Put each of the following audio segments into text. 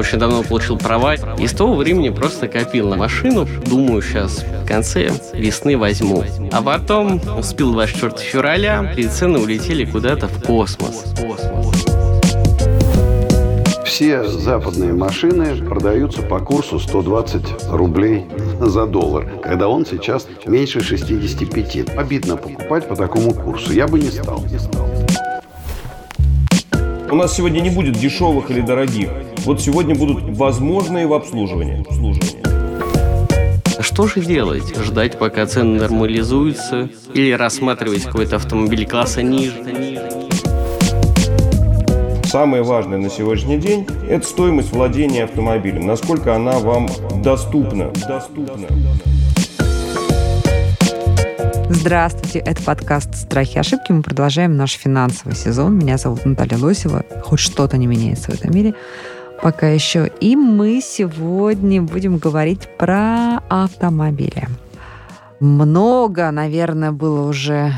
очень давно получил права, и с того времени просто копил на машину. Думаю, сейчас в конце весны возьму. А потом успел 24 февраля, и цены улетели куда-то в космос. Все западные машины продаются по курсу 120 рублей за доллар, когда он сейчас меньше 65. Обидно покупать по такому курсу. Я бы не стал. У нас сегодня не будет дешевых или дорогих. Вот сегодня будут возможные в обслуживании. обслуживании. Что же делать? Ждать, пока цены нормализуются? Или рассматривать какой-то автомобиль класса ниже? Самое важное на сегодняшний день – это стоимость владения автомобилем. Насколько она вам доступна. доступна. Здравствуйте, это подкаст «Страхи и ошибки». Мы продолжаем наш финансовый сезон. Меня зовут Наталья Лосева. Хоть что-то не меняется в этом мире пока еще. И мы сегодня будем говорить про автомобили. Много, наверное, было уже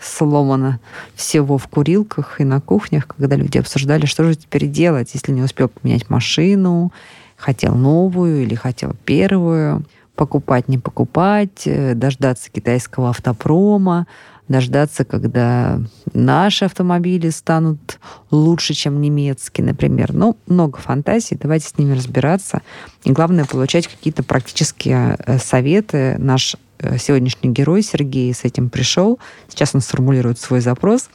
сломано всего в курилках и на кухнях, когда люди обсуждали, что же теперь делать, если не успел поменять машину, хотел новую или хотел первую покупать, не покупать, э, дождаться китайского автопрома, дождаться, когда наши автомобили станут лучше, чем немецкие, например. Ну, много фантазий, давайте с ними разбираться. И главное, получать какие-то практические э, советы. Наш э, сегодняшний герой Сергей с этим пришел. Сейчас он сформулирует свой запрос.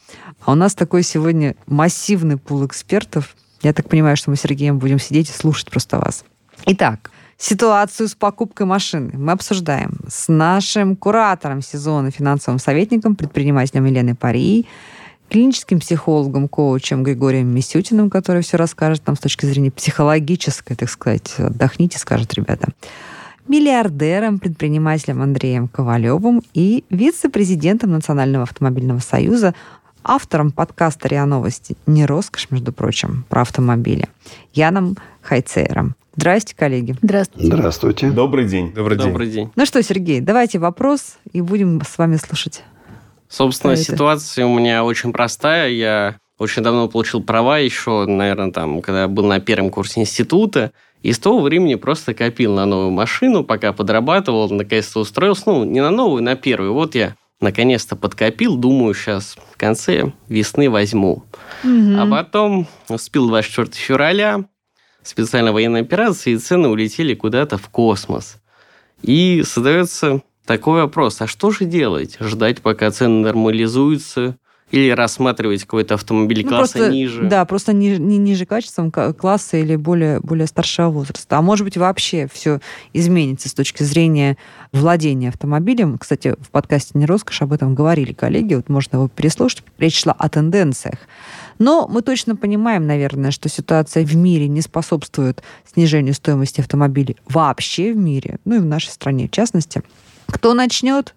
А у нас такой сегодня массивный пул экспертов. Я так понимаю, что мы с Сергеем будем сидеть и слушать просто вас. Итак, ситуацию с покупкой машины мы обсуждаем с нашим куратором сезона, финансовым советником, предпринимателем Еленой Пари, клиническим психологом, коучем Григорием Мисютиным, который все расскажет нам с точки зрения психологической, так сказать. Отдохните, скажет ребята. Миллиардером, предпринимателем Андреем Ковалевым и вице-президентом Национального автомобильного союза, автором подкаста РИА Новости «Не роскошь», между прочим, про автомобили, Яном Хайцейром. Здрасте, коллеги. Здравствуйте. Здравствуйте. Добрый день. Добрый день. Добрый день. Ну что, Сергей, давайте вопрос и будем с вами слушать. Собственно, Про ситуация это. у меня очень простая. Я очень давно получил права еще, наверное, там, когда был на первом курсе института. И с того времени просто копил на новую машину, пока подрабатывал, наконец-то устроился. Ну, не на новую, на первую. Вот я наконец-то подкопил, думаю, сейчас в конце весны возьму. Угу. А потом успел 24 февраля, специальной военной операции, и цены улетели куда-то в космос. И создается такой вопрос, а что же делать? Ждать, пока цены нормализуются? Или рассматривать какой-то автомобиль ну, класса просто, ниже? Да, просто ни, не ниже качеством класса или более, более старшего возраста. А может быть, вообще все изменится с точки зрения владения автомобилем. Кстати, в подкасте «Не роскошь» об этом говорили коллеги. Вот можно его переслушать. Речь шла о тенденциях. Но мы точно понимаем, наверное, что ситуация в мире не способствует снижению стоимости автомобилей вообще в мире, ну и в нашей стране в частности. Кто начнет?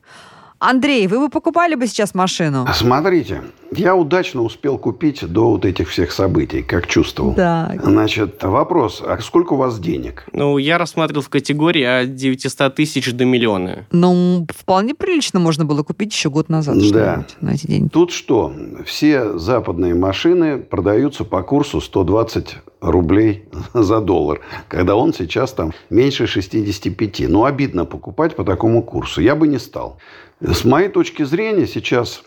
Андрей, вы бы покупали бы сейчас машину? Смотрите, я удачно успел купить до вот этих всех событий, как чувствовал. Да. Значит, вопрос, а сколько у вас денег? Ну, я рассматривал в категории от 900 тысяч до миллиона. Ну, вполне прилично можно было купить еще год назад да. на эти деньги. Тут что? Все западные машины продаются по курсу 120 рублей за доллар, когда он сейчас там меньше 65. Ну, обидно покупать по такому курсу. Я бы не стал. С моей точки зрения сейчас,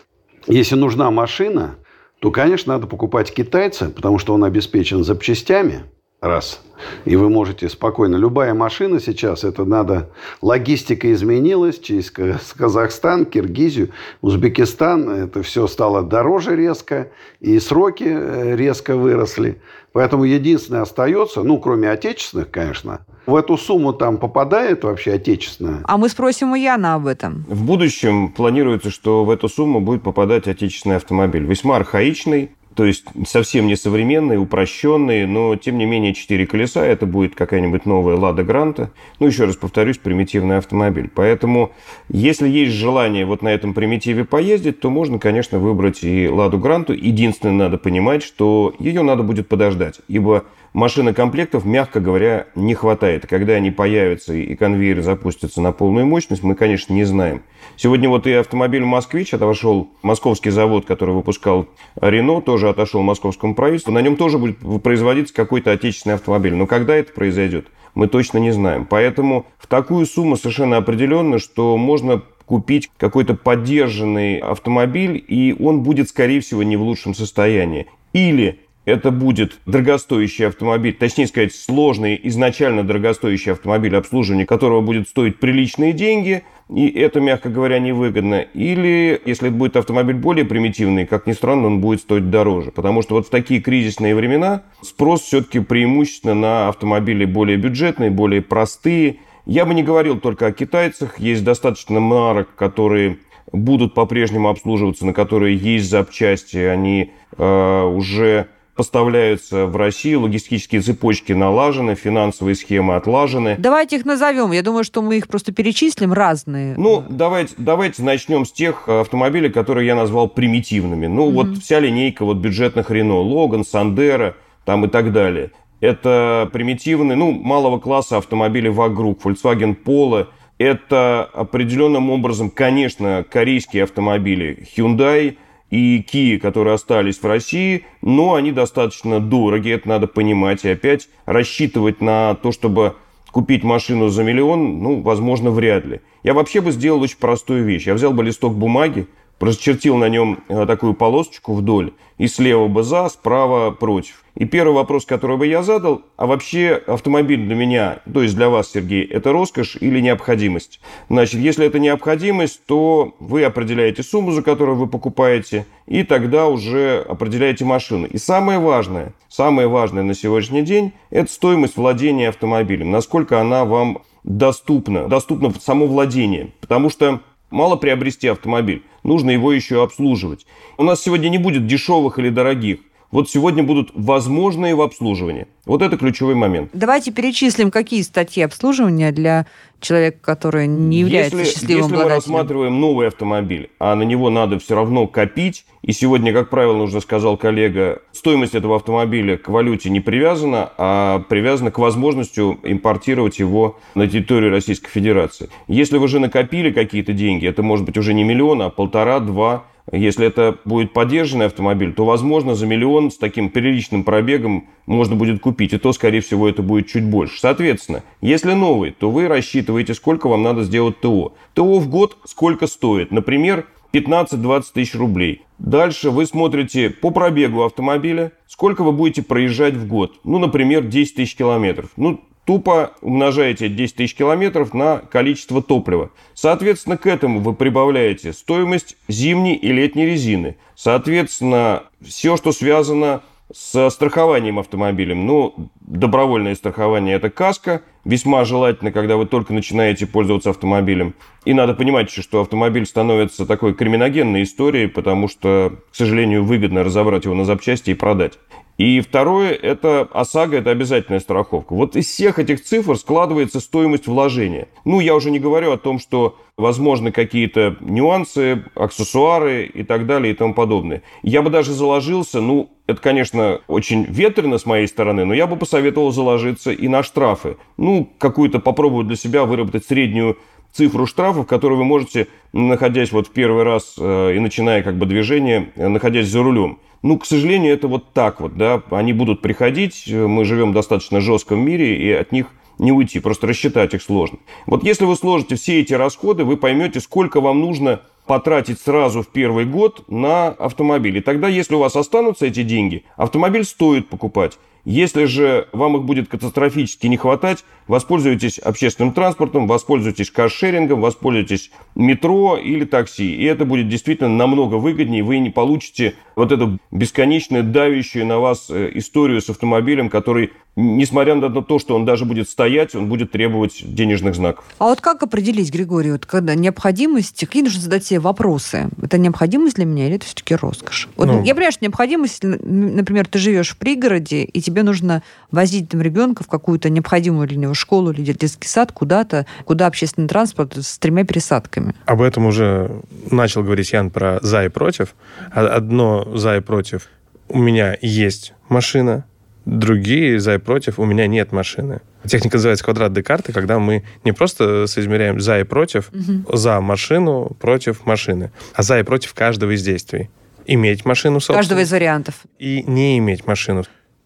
если нужна машина, то, конечно, надо покупать китайца, потому что он обеспечен запчастями, раз. И вы можете спокойно, любая машина сейчас, это надо, логистика изменилась через Казахстан, Киргизию, Узбекистан, это все стало дороже резко, и сроки э, резко выросли. Поэтому единственное остается, ну, кроме отечественных, конечно, в эту сумму там попадает вообще отечественная? А мы спросим у Яна об этом. В будущем планируется, что в эту сумму будет попадать отечественный автомобиль. Весьма архаичный, то есть совсем не современный, упрощенный, но тем не менее четыре колеса, это будет какая-нибудь новая Лада Гранта. Ну, еще раз повторюсь, примитивный автомобиль. Поэтому, если есть желание вот на этом примитиве поездить, то можно, конечно, выбрать и Ладу Гранту. Единственное, надо понимать, что ее надо будет подождать, ибо машинокомплектов, мягко говоря, не хватает. Когда они появятся и конвейер запустится на полную мощность, мы, конечно, не знаем. Сегодня вот и автомобиль «Москвич» отошел, московский завод, который выпускал «Рено», тоже отошел московскому правительству. На нем тоже будет производиться какой-то отечественный автомобиль. Но когда это произойдет, мы точно не знаем. Поэтому в такую сумму совершенно определенно, что можно купить какой-то поддержанный автомобиль, и он будет, скорее всего, не в лучшем состоянии. Или это будет дорогостоящий автомобиль, точнее сказать, сложный, изначально дорогостоящий автомобиль, обслуживание которого будет стоить приличные деньги, и это, мягко говоря, невыгодно. Или, если это будет автомобиль более примитивный, как ни странно, он будет стоить дороже. Потому что вот в такие кризисные времена спрос все-таки преимущественно на автомобили более бюджетные, более простые. Я бы не говорил только о китайцах. Есть достаточно марок, которые будут по-прежнему обслуживаться, на которые есть запчасти. Они э, уже поставляются в Россию, логистические цепочки налажены, финансовые схемы отлажены. Давайте их назовем. Я думаю, что мы их просто перечислим разные. Ну, давайте, давайте начнем с тех автомобилей, которые я назвал примитивными. Ну, mm-hmm. вот вся линейка вот бюджетных Рено, Логан, Сандера, там и так далее. Это примитивные, ну, малого класса автомобили Вагрук, Volkswagen Polo. Это определенным образом, конечно, корейские автомобили Hyundai – и Kia, которые остались в России, но они достаточно дороги, это надо понимать. И опять рассчитывать на то, чтобы купить машину за миллион, ну, возможно, вряд ли. Я вообще бы сделал очень простую вещь. Я взял бы листок бумаги, прочертил на нем э, такую полосочку вдоль, и слева бы за, справа против. И первый вопрос, который бы я задал, а вообще автомобиль для меня, то есть для вас, Сергей, это роскошь или необходимость? Значит, если это необходимость, то вы определяете сумму, за которую вы покупаете, и тогда уже определяете машину. И самое важное, самое важное на сегодняшний день, это стоимость владения автомобилем, насколько она вам доступна, доступна само владение. Потому что Мало приобрести автомобиль, нужно его еще обслуживать. У нас сегодня не будет дешевых или дорогих. Вот сегодня будут возможные в обслуживании. Вот это ключевой момент. Давайте перечислим, какие статьи обслуживания для человека, который не является если, счастливым если мы рассматриваем новый автомобиль, а на него надо все равно копить, и сегодня, как правило, нужно сказал коллега, стоимость этого автомобиля к валюте не привязана, а привязана к возможности импортировать его на территорию Российской Федерации. Если вы уже накопили какие-то деньги, это может быть уже не миллион, а полтора-два если это будет поддержанный автомобиль, то, возможно, за миллион с таким приличным пробегом можно будет купить. И то, скорее всего, это будет чуть больше. Соответственно, если новый, то вы рассчитываете, сколько вам надо сделать ТО. ТО в год сколько стоит. Например, 15-20 тысяч рублей. Дальше вы смотрите по пробегу автомобиля, сколько вы будете проезжать в год. Ну, например, 10 тысяч километров. Ну, тупо умножаете 10 тысяч километров на количество топлива. Соответственно, к этому вы прибавляете стоимость зимней и летней резины. Соответственно, все, что связано с страхованием автомобилем. Ну, добровольное страхование – это каска. Весьма желательно, когда вы только начинаете пользоваться автомобилем. И надо понимать, что автомобиль становится такой криминогенной историей, потому что, к сожалению, выгодно разобрать его на запчасти и продать. И второе, это ОСАГО, это обязательная страховка. Вот из всех этих цифр складывается стоимость вложения. Ну, я уже не говорю о том, что возможны какие-то нюансы, аксессуары и так далее и тому подобное. Я бы даже заложился, ну, это, конечно, очень ветрено с моей стороны, но я бы посоветовал заложиться и на штрафы. Ну, какую-то попробовать для себя выработать среднюю цифру штрафов, которые вы можете, находясь вот в первый раз э, и начиная как бы движение, э, находясь за рулем. Ну, к сожалению, это вот так вот, да, они будут приходить, мы живем в достаточно жестком мире, и от них не уйти, просто рассчитать их сложно. Вот если вы сложите все эти расходы, вы поймете, сколько вам нужно потратить сразу в первый год на автомобиль. И тогда, если у вас останутся эти деньги, автомобиль стоит покупать. Если же вам их будет катастрофически не хватать, воспользуйтесь общественным транспортом, воспользуйтесь каршерингом, воспользуйтесь метро или такси. И это будет действительно намного выгоднее. Вы не получите вот эту бесконечную давящую на вас э, историю с автомобилем, который, несмотря на то, что он даже будет стоять, он будет требовать денежных знаков. А вот как определить, Григорий, вот когда необходимость, какие нужно задать себе вопросы? Это необходимость для меня или это все-таки роскошь? Вот ну, я понимаю, что необходимость, например, ты живешь в пригороде, и тебе нужно возить там ребенка в какую-то необходимую для него школу или детский сад куда-то, куда общественный транспорт с тремя пересадками. Об этом уже начал говорить Ян про «за» и «против». Одно «за» и «против». У меня есть машина, Другие за и против, у меня нет машины. Техника называется квадрат Декарта, когда мы не просто соизмеряем за и против, угу. за машину против машины, а за и против каждого из действий. Иметь машину, собственно. Каждого из вариантов. И не иметь машину.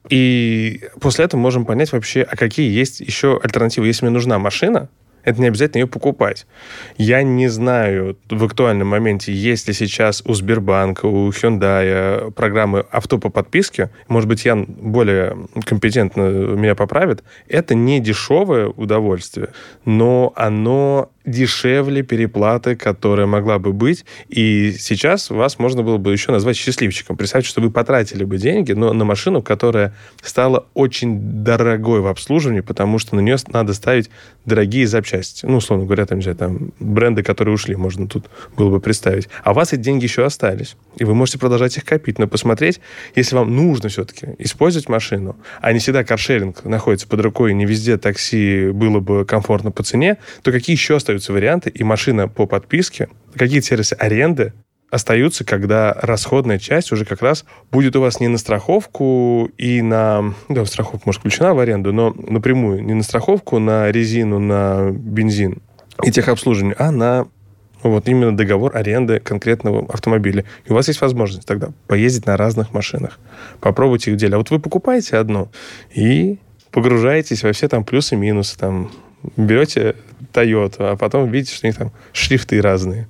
И после этого можем понять вообще, а какие есть еще альтернативы. Если мне нужна машина, это не обязательно ее покупать. Я не знаю в актуальном моменте, есть ли сейчас у Сбербанка, у Hyundai программы авто по подписке. Может быть, Ян более компетентно меня поправит. Это не дешевое удовольствие, но оно дешевле переплаты, которая могла бы быть. И сейчас вас можно было бы еще назвать счастливчиком. Представьте, что вы потратили бы деньги но на машину, которая стала очень дорогой в обслуживании, потому что на нее надо ставить дорогие запчасти. Ну, условно говоря, там, не знаю, там бренды, которые ушли, можно тут было бы представить. А у вас эти деньги еще остались. И вы можете продолжать их копить. Но посмотреть, если вам нужно все-таки использовать машину, а не всегда каршеринг находится под рукой, не везде такси было бы комфортно по цене, то какие еще остаются остаются варианты, и машина по подписке, какие сервисы аренды остаются, когда расходная часть уже как раз будет у вас не на страховку и на... Да, страховка может включена в аренду, но напрямую не на страховку, на резину, на бензин и техобслуживание, а на вот именно договор аренды конкретного автомобиля. И у вас есть возможность тогда поездить на разных машинах, попробовать их деле. А вот вы покупаете одну и погружаетесь во все там плюсы и минусы, там берете Toyota, а потом видите, что у них там шрифты разные.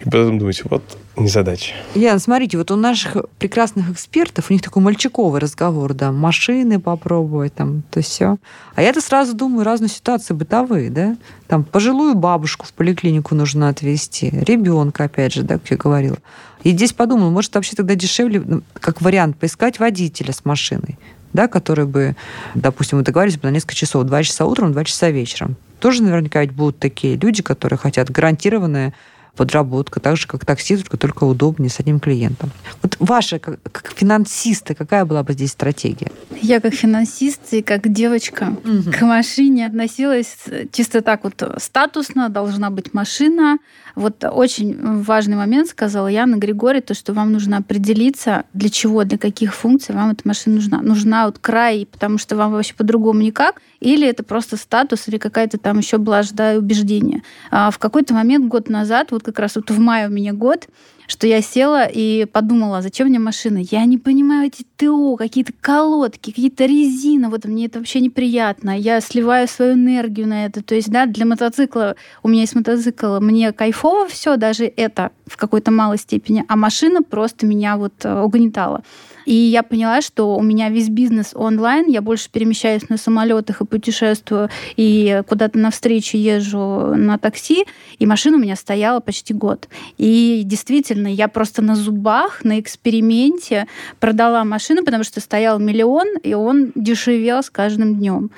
И потом думаете, вот незадача. Ян, смотрите, вот у наших прекрасных экспертов, у них такой мальчиковый разговор, да, машины попробовать, там, то все. А я-то сразу думаю, разные ситуации бытовые, да, там, пожилую бабушку в поликлинику нужно отвезти, ребенка, опять же, да, как я говорила. И здесь подумал, может, вообще тогда дешевле, ну, как вариант, поискать водителя с машиной да, который бы, допустим, мы договорились бы на несколько часов, два часа утром, два часа вечером. Тоже наверняка ведь будут такие люди, которые хотят гарантированное подработка, так же, как таксист, только удобнее с одним клиентом. Вот ваша, как, как финансиста, какая была бы здесь стратегия? Я как финансист и как девочка угу. к машине относилась чисто так вот статусно, должна быть машина. Вот очень важный момент сказала Яна Григорий, то, что вам нужно определиться, для чего, для каких функций вам эта машина нужна. Нужна вот край, потому что вам вообще по-другому никак, или это просто статус, или какая-то там еще блажда убеждение. А в какой-то момент, год назад, вот как раз вот в мае у меня год, что я села и подумала, зачем мне машина? Я не понимаю эти ТО, какие-то колодки, какие-то резина, вот мне это вообще неприятно. Я сливаю свою энергию на это. То есть, да, для мотоцикла, у меня есть мотоцикл, мне кайфово все, даже это в какой-то малой степени, а машина просто меня вот э, угнетала. И я поняла, что у меня весь бизнес онлайн, я больше перемещаюсь на самолетах и путешествую, и куда-то навстречу езжу на такси, и машина у меня стояла почти год. И действительно, я просто на зубах, на эксперименте продала машину, потому что стоял миллион, и он дешевел с каждым днем.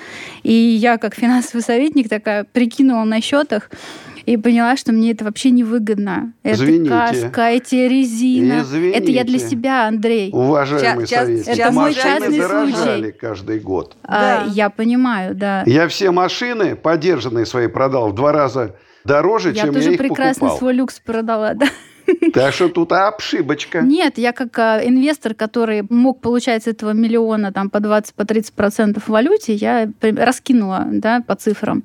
И я, как финансовый советник, такая прикинула на счетах, и поняла, что мне это вообще невыгодно. Это Извините. каска, эти резина. Извините. Это я для себя, Андрей. Уважаемый Час- советник, это мой частный дорожали случай. каждый год. А, Да. я понимаю, да. Я все машины, подержанные свои, продал в два раза дороже, Я чем тоже я их прекрасно покупал. свой люкс продала, да. Так что тут обшибочка. Нет, я как а, инвестор, который мог получать с этого миллиона там по 20-30% по 30% в валюте, я при- раскинула да, по цифрам.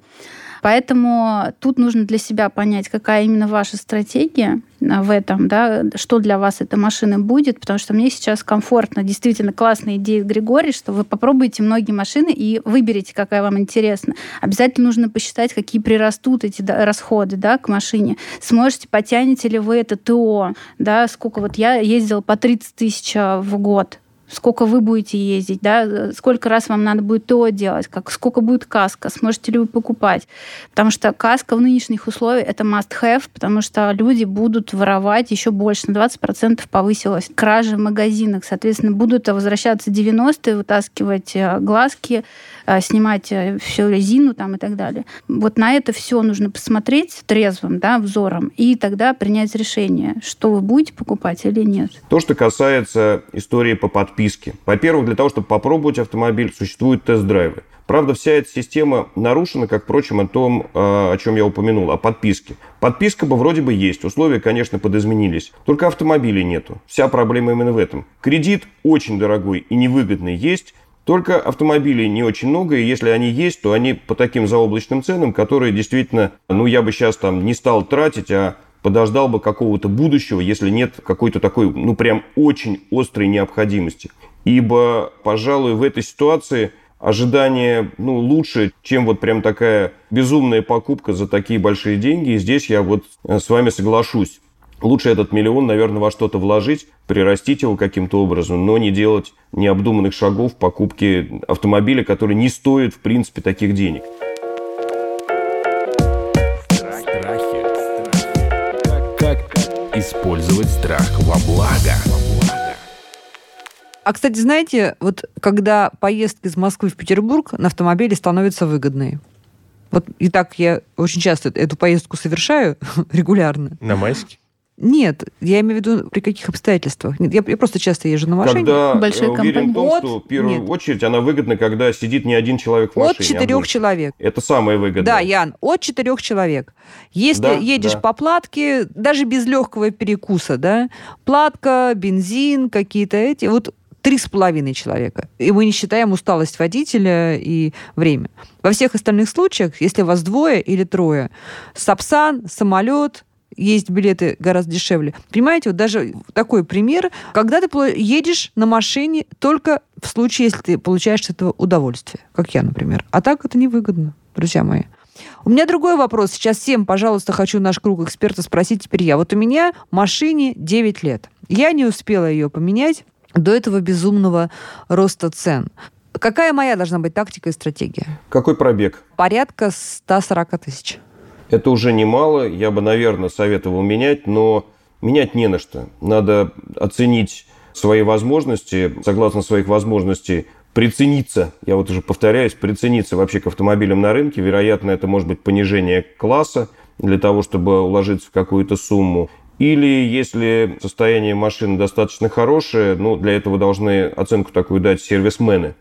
Поэтому тут нужно для себя понять, какая именно ваша стратегия а, в этом, да, что для вас эта машина будет, потому что мне сейчас комфортно, действительно классная идея Григорий, что вы попробуете многие машины и выберете, какая вам интересна. Обязательно нужно посчитать, какие прирастут эти расходы да, к машине. Сможете, потянете ли вы это ТО, да, сколько вот я ездила по 30 тысяч а, в год, сколько вы будете ездить, да, сколько раз вам надо будет то делать, как, сколько будет каска, сможете ли вы покупать. Потому что каска в нынешних условиях это must-have, потому что люди будут воровать еще больше, на 20% повысилась кража в магазинах. Соответственно, будут возвращаться 90-е, вытаскивать э, глазки, э, снимать э, всю резину там и так далее. Вот на это все нужно посмотреть трезвым да, взором и тогда принять решение, что вы будете покупать или нет. То, что касается истории по подписке. Во-первых, для того, чтобы попробовать автомобиль, существуют тест-драйвы. Правда, вся эта система нарушена, как, впрочем, о том, э, о чем я упомянул, о подписке. Подписка бы вроде бы есть, условия, конечно, подизменились. Только автомобилей нету. Вся проблема именно в этом. Кредит очень дорогой и невыгодный есть, Только автомобилей не очень много, и если они есть, то они по таким заоблачным ценам, которые действительно, ну, я бы сейчас там не стал тратить, а подождал бы какого-то будущего, если нет какой-то такой, ну, прям очень острой необходимости. Ибо, пожалуй, в этой ситуации ожидание ну, лучше, чем вот прям такая безумная покупка за такие большие деньги. И здесь я вот э, с вами соглашусь. Лучше этот миллион, наверное, во что-то вложить, прирастить его каким-то образом, но не делать необдуманных шагов в покупке автомобиля, который не стоит, в принципе, таких денег. Как использовать страх во благо? А, кстати, знаете, вот когда поездка из Москвы в Петербург на автомобиле становится выгодной. Вот и так я очень часто эту поездку совершаю регулярно. На майске? Нет, я имею в виду при каких обстоятельствах. Нет, я, я просто часто езжу на машине. Когда Большая уверен в том, компания. что в первую Нет. очередь она выгодна, когда сидит не один человек в машине. От а четырех больше. человек. Это самое выгодное. Да, Ян, от четырех человек. Если Да, едешь да. по платке, даже без легкого перекуса, да, платка, бензин, какие-то эти, вот три с половиной человека. И мы не считаем усталость водителя и время. Во всех остальных случаях, если вас двое или трое, сапсан, самолет, есть билеты гораздо дешевле. Понимаете, вот даже такой пример, когда ты едешь на машине только в случае, если ты получаешь с этого удовольствие, как я, например. А так это невыгодно, друзья мои. У меня другой вопрос. Сейчас всем, пожалуйста, хочу наш круг эксперта спросить теперь я. Вот у меня машине 9 лет. Я не успела ее поменять до этого безумного роста цен. Какая моя должна быть тактика и стратегия? Какой пробег? Порядка 140 тысяч. Это уже немало. Я бы, наверное, советовал менять, но менять не на что. Надо оценить свои возможности, согласно своих возможностей, прицениться, я вот уже повторяюсь, прицениться вообще к автомобилям на рынке. Вероятно, это может быть понижение класса для того, чтобы уложиться в какую-то сумму. Или если состояние машины достаточно хорошее, ну, для этого должны оценку такую дать сервисмены,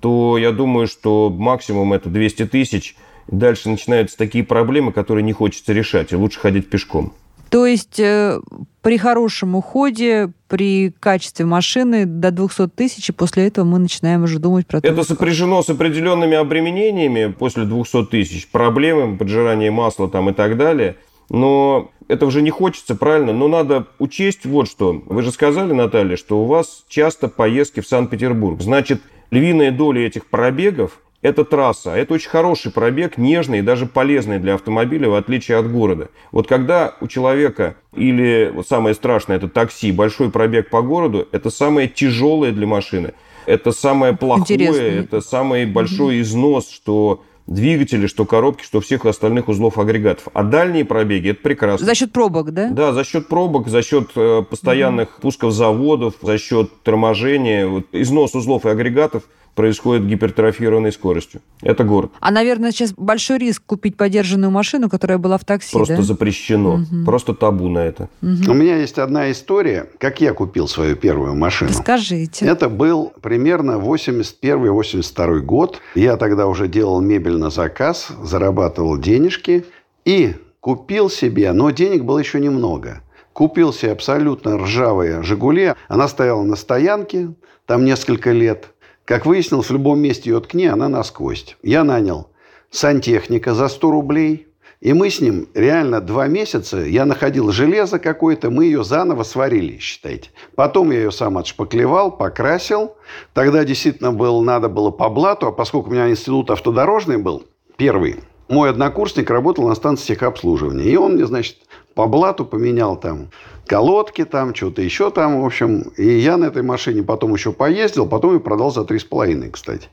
то я думаю, что максимум это 200 тысяч. Дальше начинаются такие проблемы, которые не хочется решать, и лучше ходить пешком. То есть э, при хорошем уходе, при качестве машины до 200 тысяч, и после этого мы начинаем уже думать про то, Это сопряжено с определенными обременениями после 200 тысяч, проблемами, поджирание масла там и так далее. Но это уже не хочется, правильно? Но надо учесть вот что. Вы же сказали, Наталья, что у вас часто поездки в Санкт-Петербург. Значит, львиная доля этих пробегов – это трасса. Это очень хороший пробег, нежный и даже полезный для автомобиля, в отличие от города. Вот когда у человека, или вот самое страшное, это такси, большой пробег по городу, это самое тяжелое для машины. Это самое плохое, Интересно. это самый большой износ, что двигатели, что коробки, что всех остальных узлов агрегатов. А дальние пробеги это прекрасно. За счет пробок, да? Да, за счет пробок, за счет э, постоянных пусков заводов, за счет торможения, вот, износ узлов и агрегатов происходит гипертрофированной скоростью. Это город. А, наверное, сейчас большой риск купить подержанную машину, которая была в такси, Просто да? запрещено. Просто табу на это. У меня есть одна история, как я купил свою первую машину. Расскажите. Это был примерно 81-82 год. Я тогда уже делал мебель на заказ, зарабатывал денежки и купил себе, но денег было еще немного. Купил себе абсолютно ржавые «Жигули». Она стояла на стоянке там несколько лет. Как выяснилось, в любом месте ее ткни, она насквозь. Я нанял сантехника за 100 рублей. И мы с ним реально два месяца, я находил железо какое-то, мы ее заново сварили, считайте. Потом я ее сам отшпаклевал, покрасил. Тогда действительно было, надо было по блату, а поскольку у меня институт автодорожный был, первый, мой однокурсник работал на станции техобслуживания. И он мне, значит, по блату поменял там колодки, там что-то еще там, в общем. И я на этой машине потом еще поездил, потом и продал за 3,5, кстати.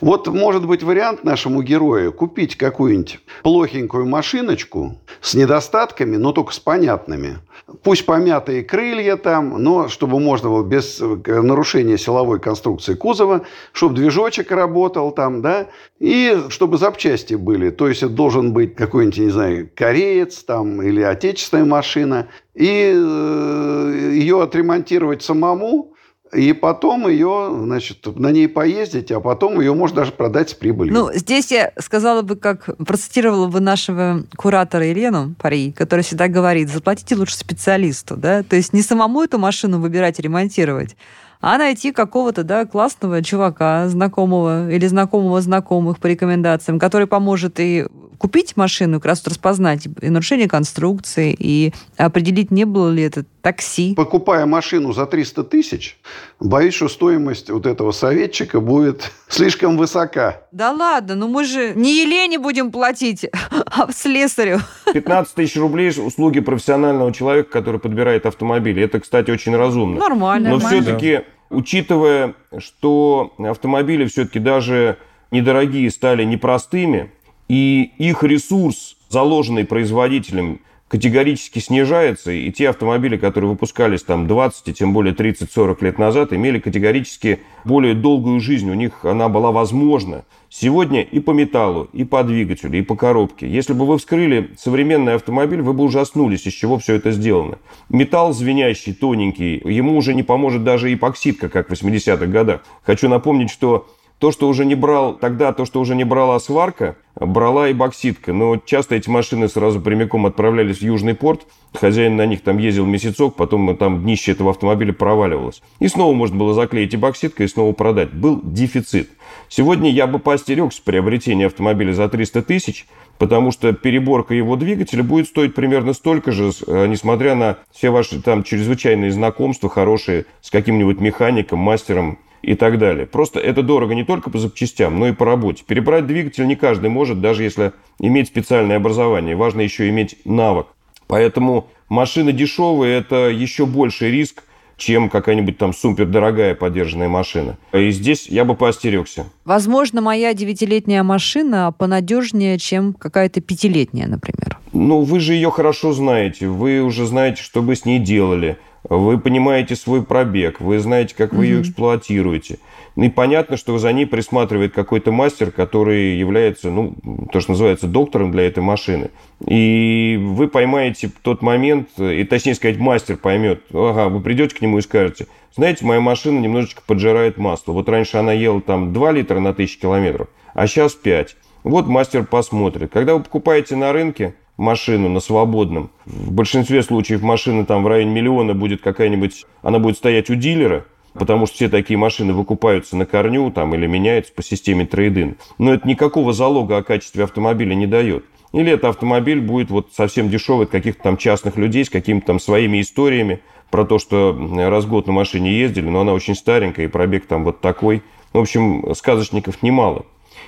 Вот может быть вариант нашему герою купить какую-нибудь плохенькую машиночку с недостатками, но только с понятными. Пусть помятые крылья там, но чтобы можно было без э, нарушения силовой конструкции кузова, чтобы движочек работал там, да, и чтобы запчасти были. То есть это должен быть какой-нибудь, не знаю, кореец там или отечественная машина. И э, ее отремонтировать самому, и потом ее, значит, на ней поездить, а потом ее можно даже продать с прибылью. Ну, здесь я сказала бы, как процитировала бы нашего куратора Елену Пари, которая всегда говорит, заплатите лучше специалисту, да, то есть не самому эту машину выбирать и ремонтировать, а найти какого-то, да, классного чувака, знакомого или знакомого знакомых по рекомендациям, который поможет и купить машину, как раз распознать и нарушение конструкции, и определить, не было ли это такси. Покупая машину за 300 тысяч, боюсь, что стоимость вот этого советчика будет слишком высока. Да ладно, ну мы же не Елене будем платить, а слесарю. 15 тысяч рублей услуги профессионального человека, который подбирает автомобили. Это, кстати, очень разумно. Нормально. Но нормально. все-таки, учитывая, что автомобили все-таки даже недорогие стали непростыми, и их ресурс, заложенный производителем, категорически снижается, и те автомобили, которые выпускались там 20 и тем более 30-40 лет назад, имели категорически более долгую жизнь, у них она была возможна. Сегодня и по металлу, и по двигателю, и по коробке. Если бы вы вскрыли современный автомобиль, вы бы ужаснулись, из чего все это сделано. Металл звенящий, тоненький, ему уже не поможет даже эпоксидка, как в 80-х годах. Хочу напомнить, что то, что уже не брал тогда, то, что уже не брала сварка, брала и бокситка. Но часто эти машины сразу прямиком отправлялись в Южный порт. Хозяин на них там ездил месяцок, потом там днище этого автомобиля проваливалось. И снова можно было заклеить и бокситкой, и снова продать. Был дефицит. Сегодня я бы поостерегся приобретения автомобиля за 300 тысяч, потому что переборка его двигателя будет стоить примерно столько же, э, несмотря на все ваши там чрезвычайные знакомства хорошие с каким-нибудь механиком, мастером и так далее. Просто это дорого не только по запчастям, но и по работе. Перебрать двигатель не каждый может, даже если иметь специальное образование. Важно еще иметь навык. Поэтому машины дешевые – это еще больший риск, чем какая-нибудь там супердорогая подержанная машина. И здесь я бы поостерегся. Возможно, моя девятилетняя машина понадежнее, чем какая-то пятилетняя, например. Ну, вы же ее хорошо знаете. Вы уже знаете, что вы с ней делали вы понимаете свой пробег, вы знаете, как вы ее эксплуатируете. Ну и понятно, что за ней присматривает какой-то мастер, который является, ну, то, что называется, доктором для этой машины. И вы поймаете тот момент, и точнее сказать, мастер поймет, ага, вы придете к нему и скажете, знаете, моя машина немножечко поджирает масло. Вот раньше она ела там 2 литра на 1000 километров, а сейчас 5. Вот мастер посмотрит. Когда вы покупаете на рынке, машину на свободном. В большинстве случаев машина там в районе миллиона будет какая-нибудь, она будет стоять у дилера, потому что все такие машины выкупаются на корню там, или меняются по системе трейдин. Но это никакого залога о качестве автомобиля не дает. Или это автомобиль будет вот совсем дешевый от каких-то там частных людей с какими-то там своими историями про то, что раз в год на машине ездили, но она очень старенькая и пробег там вот такой. В общем, сказочников немало.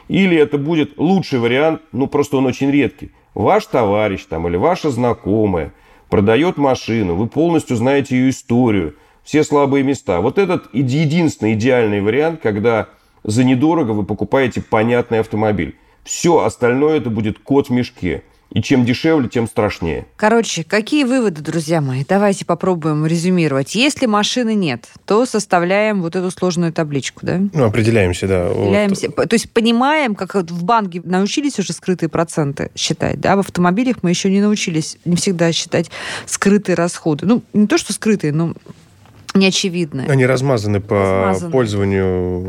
Или это будет лучший вариант, ну просто он очень редкий ваш товарищ там или ваша знакомая продает машину, вы полностью знаете ее историю, все слабые места. Вот этот единственный идеальный вариант, когда за недорого вы покупаете понятный автомобиль. Все остальное это будет кот в мешке. И чем дешевле, тем страшнее. Короче, какие выводы, друзья мои? Давайте попробуем резюмировать. Если машины нет, то составляем вот эту сложную табличку, да? Ну, определяемся, да. Определяемся. Вот. То есть понимаем, как вот в банке научились уже скрытые проценты считать, да? В автомобилях мы еще не научились не всегда считать скрытые расходы. Ну, не то, что скрытые, но неочевидные. Они размазаны по размазаны. пользованию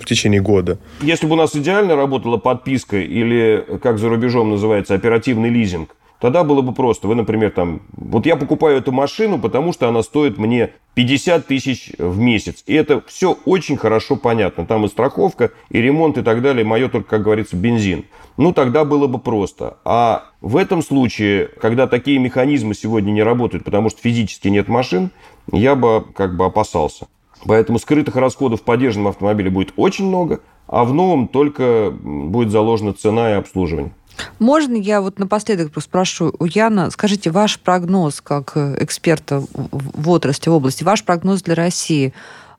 в течение года. Если бы у нас идеально работала подписка или, как за рубежом называется, оперативный лизинг, Тогда было бы просто. Вы, например, там, вот я покупаю эту машину, потому что она стоит мне 50 тысяч в месяц. И это все очень хорошо понятно. Там и страховка, и ремонт, и так далее. Мое только, как говорится, бензин. Ну, тогда было бы просто. А в этом случае, когда такие механизмы сегодня не работают, потому что физически нет машин, я бы как бы опасался. Поэтому скрытых расходов в поддержанном автомобиле будет очень много, а в новом только будет заложена цена и обслуживание. Можно я вот напоследок спрошу у Яна, скажите, ваш прогноз как эксперта в отрасли, в области, ваш прогноз для России,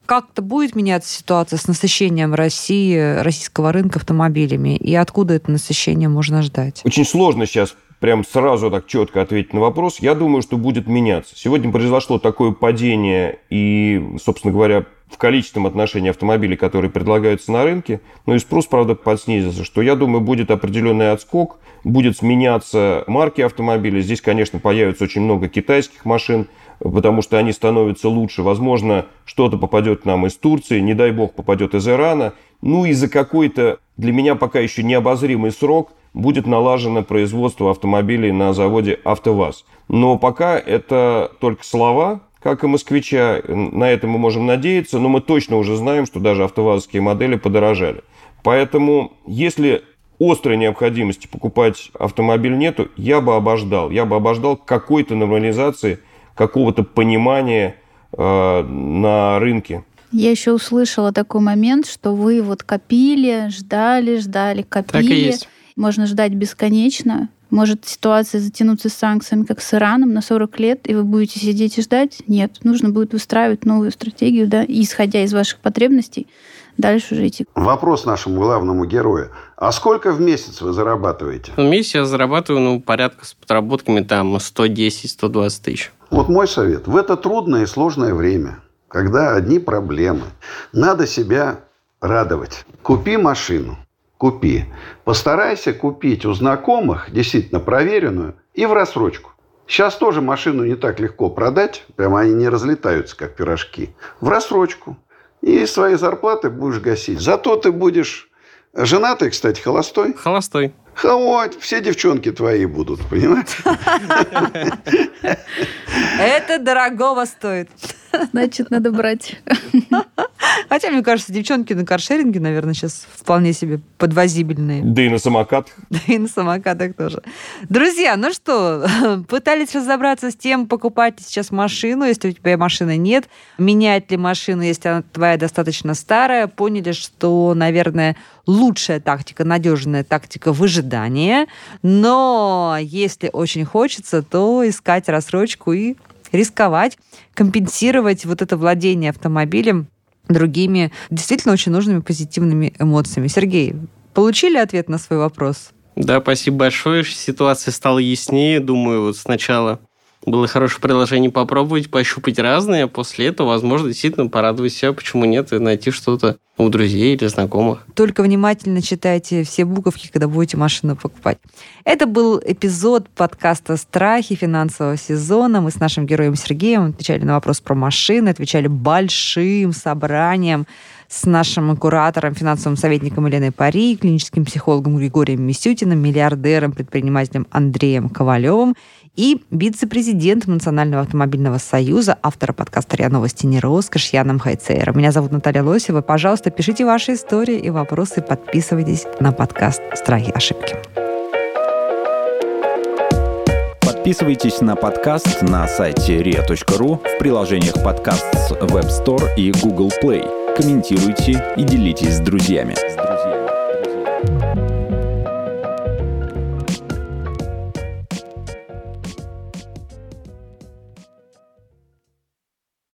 как-то будет меняться ситуация с насыщением России, российского рынка автомобилями, и откуда это насыщение можно ждать? Очень сложно сейчас прям сразу так четко ответить на вопрос. Я думаю, что будет меняться. Сегодня произошло такое падение и, собственно говоря, в количественном отношении автомобилей, которые предлагаются на рынке, но и спрос, правда, подснизился, что, я думаю, будет определенный отскок, будет сменяться марки автомобилей. Здесь, конечно, появится очень много китайских машин, потому что они становятся лучше. Возможно, что-то попадет нам из Турции, не дай бог попадет из Ирана. Ну и за какой-то для меня пока еще необозримый срок будет налажено производство автомобилей на заводе «АвтоВАЗ». Но пока это только слова, как и москвича. На это мы можем надеяться, но мы точно уже знаем, что даже автовазовские модели подорожали. Поэтому, если острой необходимости покупать автомобиль нету, я бы обождал. Я бы обождал какой-то нормализации, какого-то понимания э, на рынке. Я еще услышала такой момент, что вы вот копили, ждали, ждали, копили. Так и есть. Можно ждать бесконечно. Может ситуация затянуться с санкциями, как с Ираном, на 40 лет, и вы будете сидеть и ждать? Нет. Нужно будет выстраивать новую стратегию, да, исходя из ваших потребностей, дальше уже идти. Вопрос нашему главному герою. А сколько в месяц вы зарабатываете? В месяц я зарабатываю, ну, порядка с подработками там 110-120 тысяч. Вот мой совет. В это трудное и сложное время, когда одни проблемы, надо себя радовать. Купи машину, купи. Постарайся купить у знакомых действительно проверенную и в рассрочку. Сейчас тоже машину не так легко продать, прямо они не разлетаются, как пирожки. В рассрочку. И свои зарплаты будешь гасить. Зато ты будешь женатый, кстати, холостой. Холостой. Вот, все девчонки твои будут, понимаете? Это дорогого стоит. Значит, надо брать. Хотя, мне кажется, девчонки на каршеринге, наверное, сейчас вполне себе подвозибельные. Да и на самокатах. Да и на самокатах тоже. Друзья, ну что, пытались разобраться с тем, покупать сейчас машину, если у тебя машины нет, менять ли машину, если она твоя достаточно старая, поняли, что, наверное, лучшая тактика, надежная тактика выжидания, но если очень хочется, то искать рассрочку и рисковать, компенсировать вот это владение автомобилем другими действительно очень нужными позитивными эмоциями. Сергей, получили ответ на свой вопрос? Да, спасибо большое. Ситуация стала яснее. Думаю, вот сначала было хорошее предложение попробовать, пощупать разные, а после этого, возможно, действительно порадовать себя, почему нет, и найти что-то у друзей или знакомых. Только внимательно читайте все буковки, когда будете машину покупать. Это был эпизод подкаста «Страхи» финансового сезона. Мы с нашим героем Сергеем отвечали на вопрос про машины, отвечали большим собранием с нашим куратором, финансовым советником Еленой Пари, клиническим психологом Григорием Мисютиным, миллиардером, предпринимателем Андреем Ковалевым и вице-президентом Национального автомобильного союза, автора подкаста «РИА Новости. Не роскошь» Яном Хайцейром. Меня зовут Наталья Лосева. Пожалуйста, пишите ваши истории и вопросы, подписывайтесь на подкаст «Страхи ошибки». Подписывайтесь на подкаст на сайте ria.ru в приложениях подкаст с Web Store и Google Play. Комментируйте и делитесь с друзьями.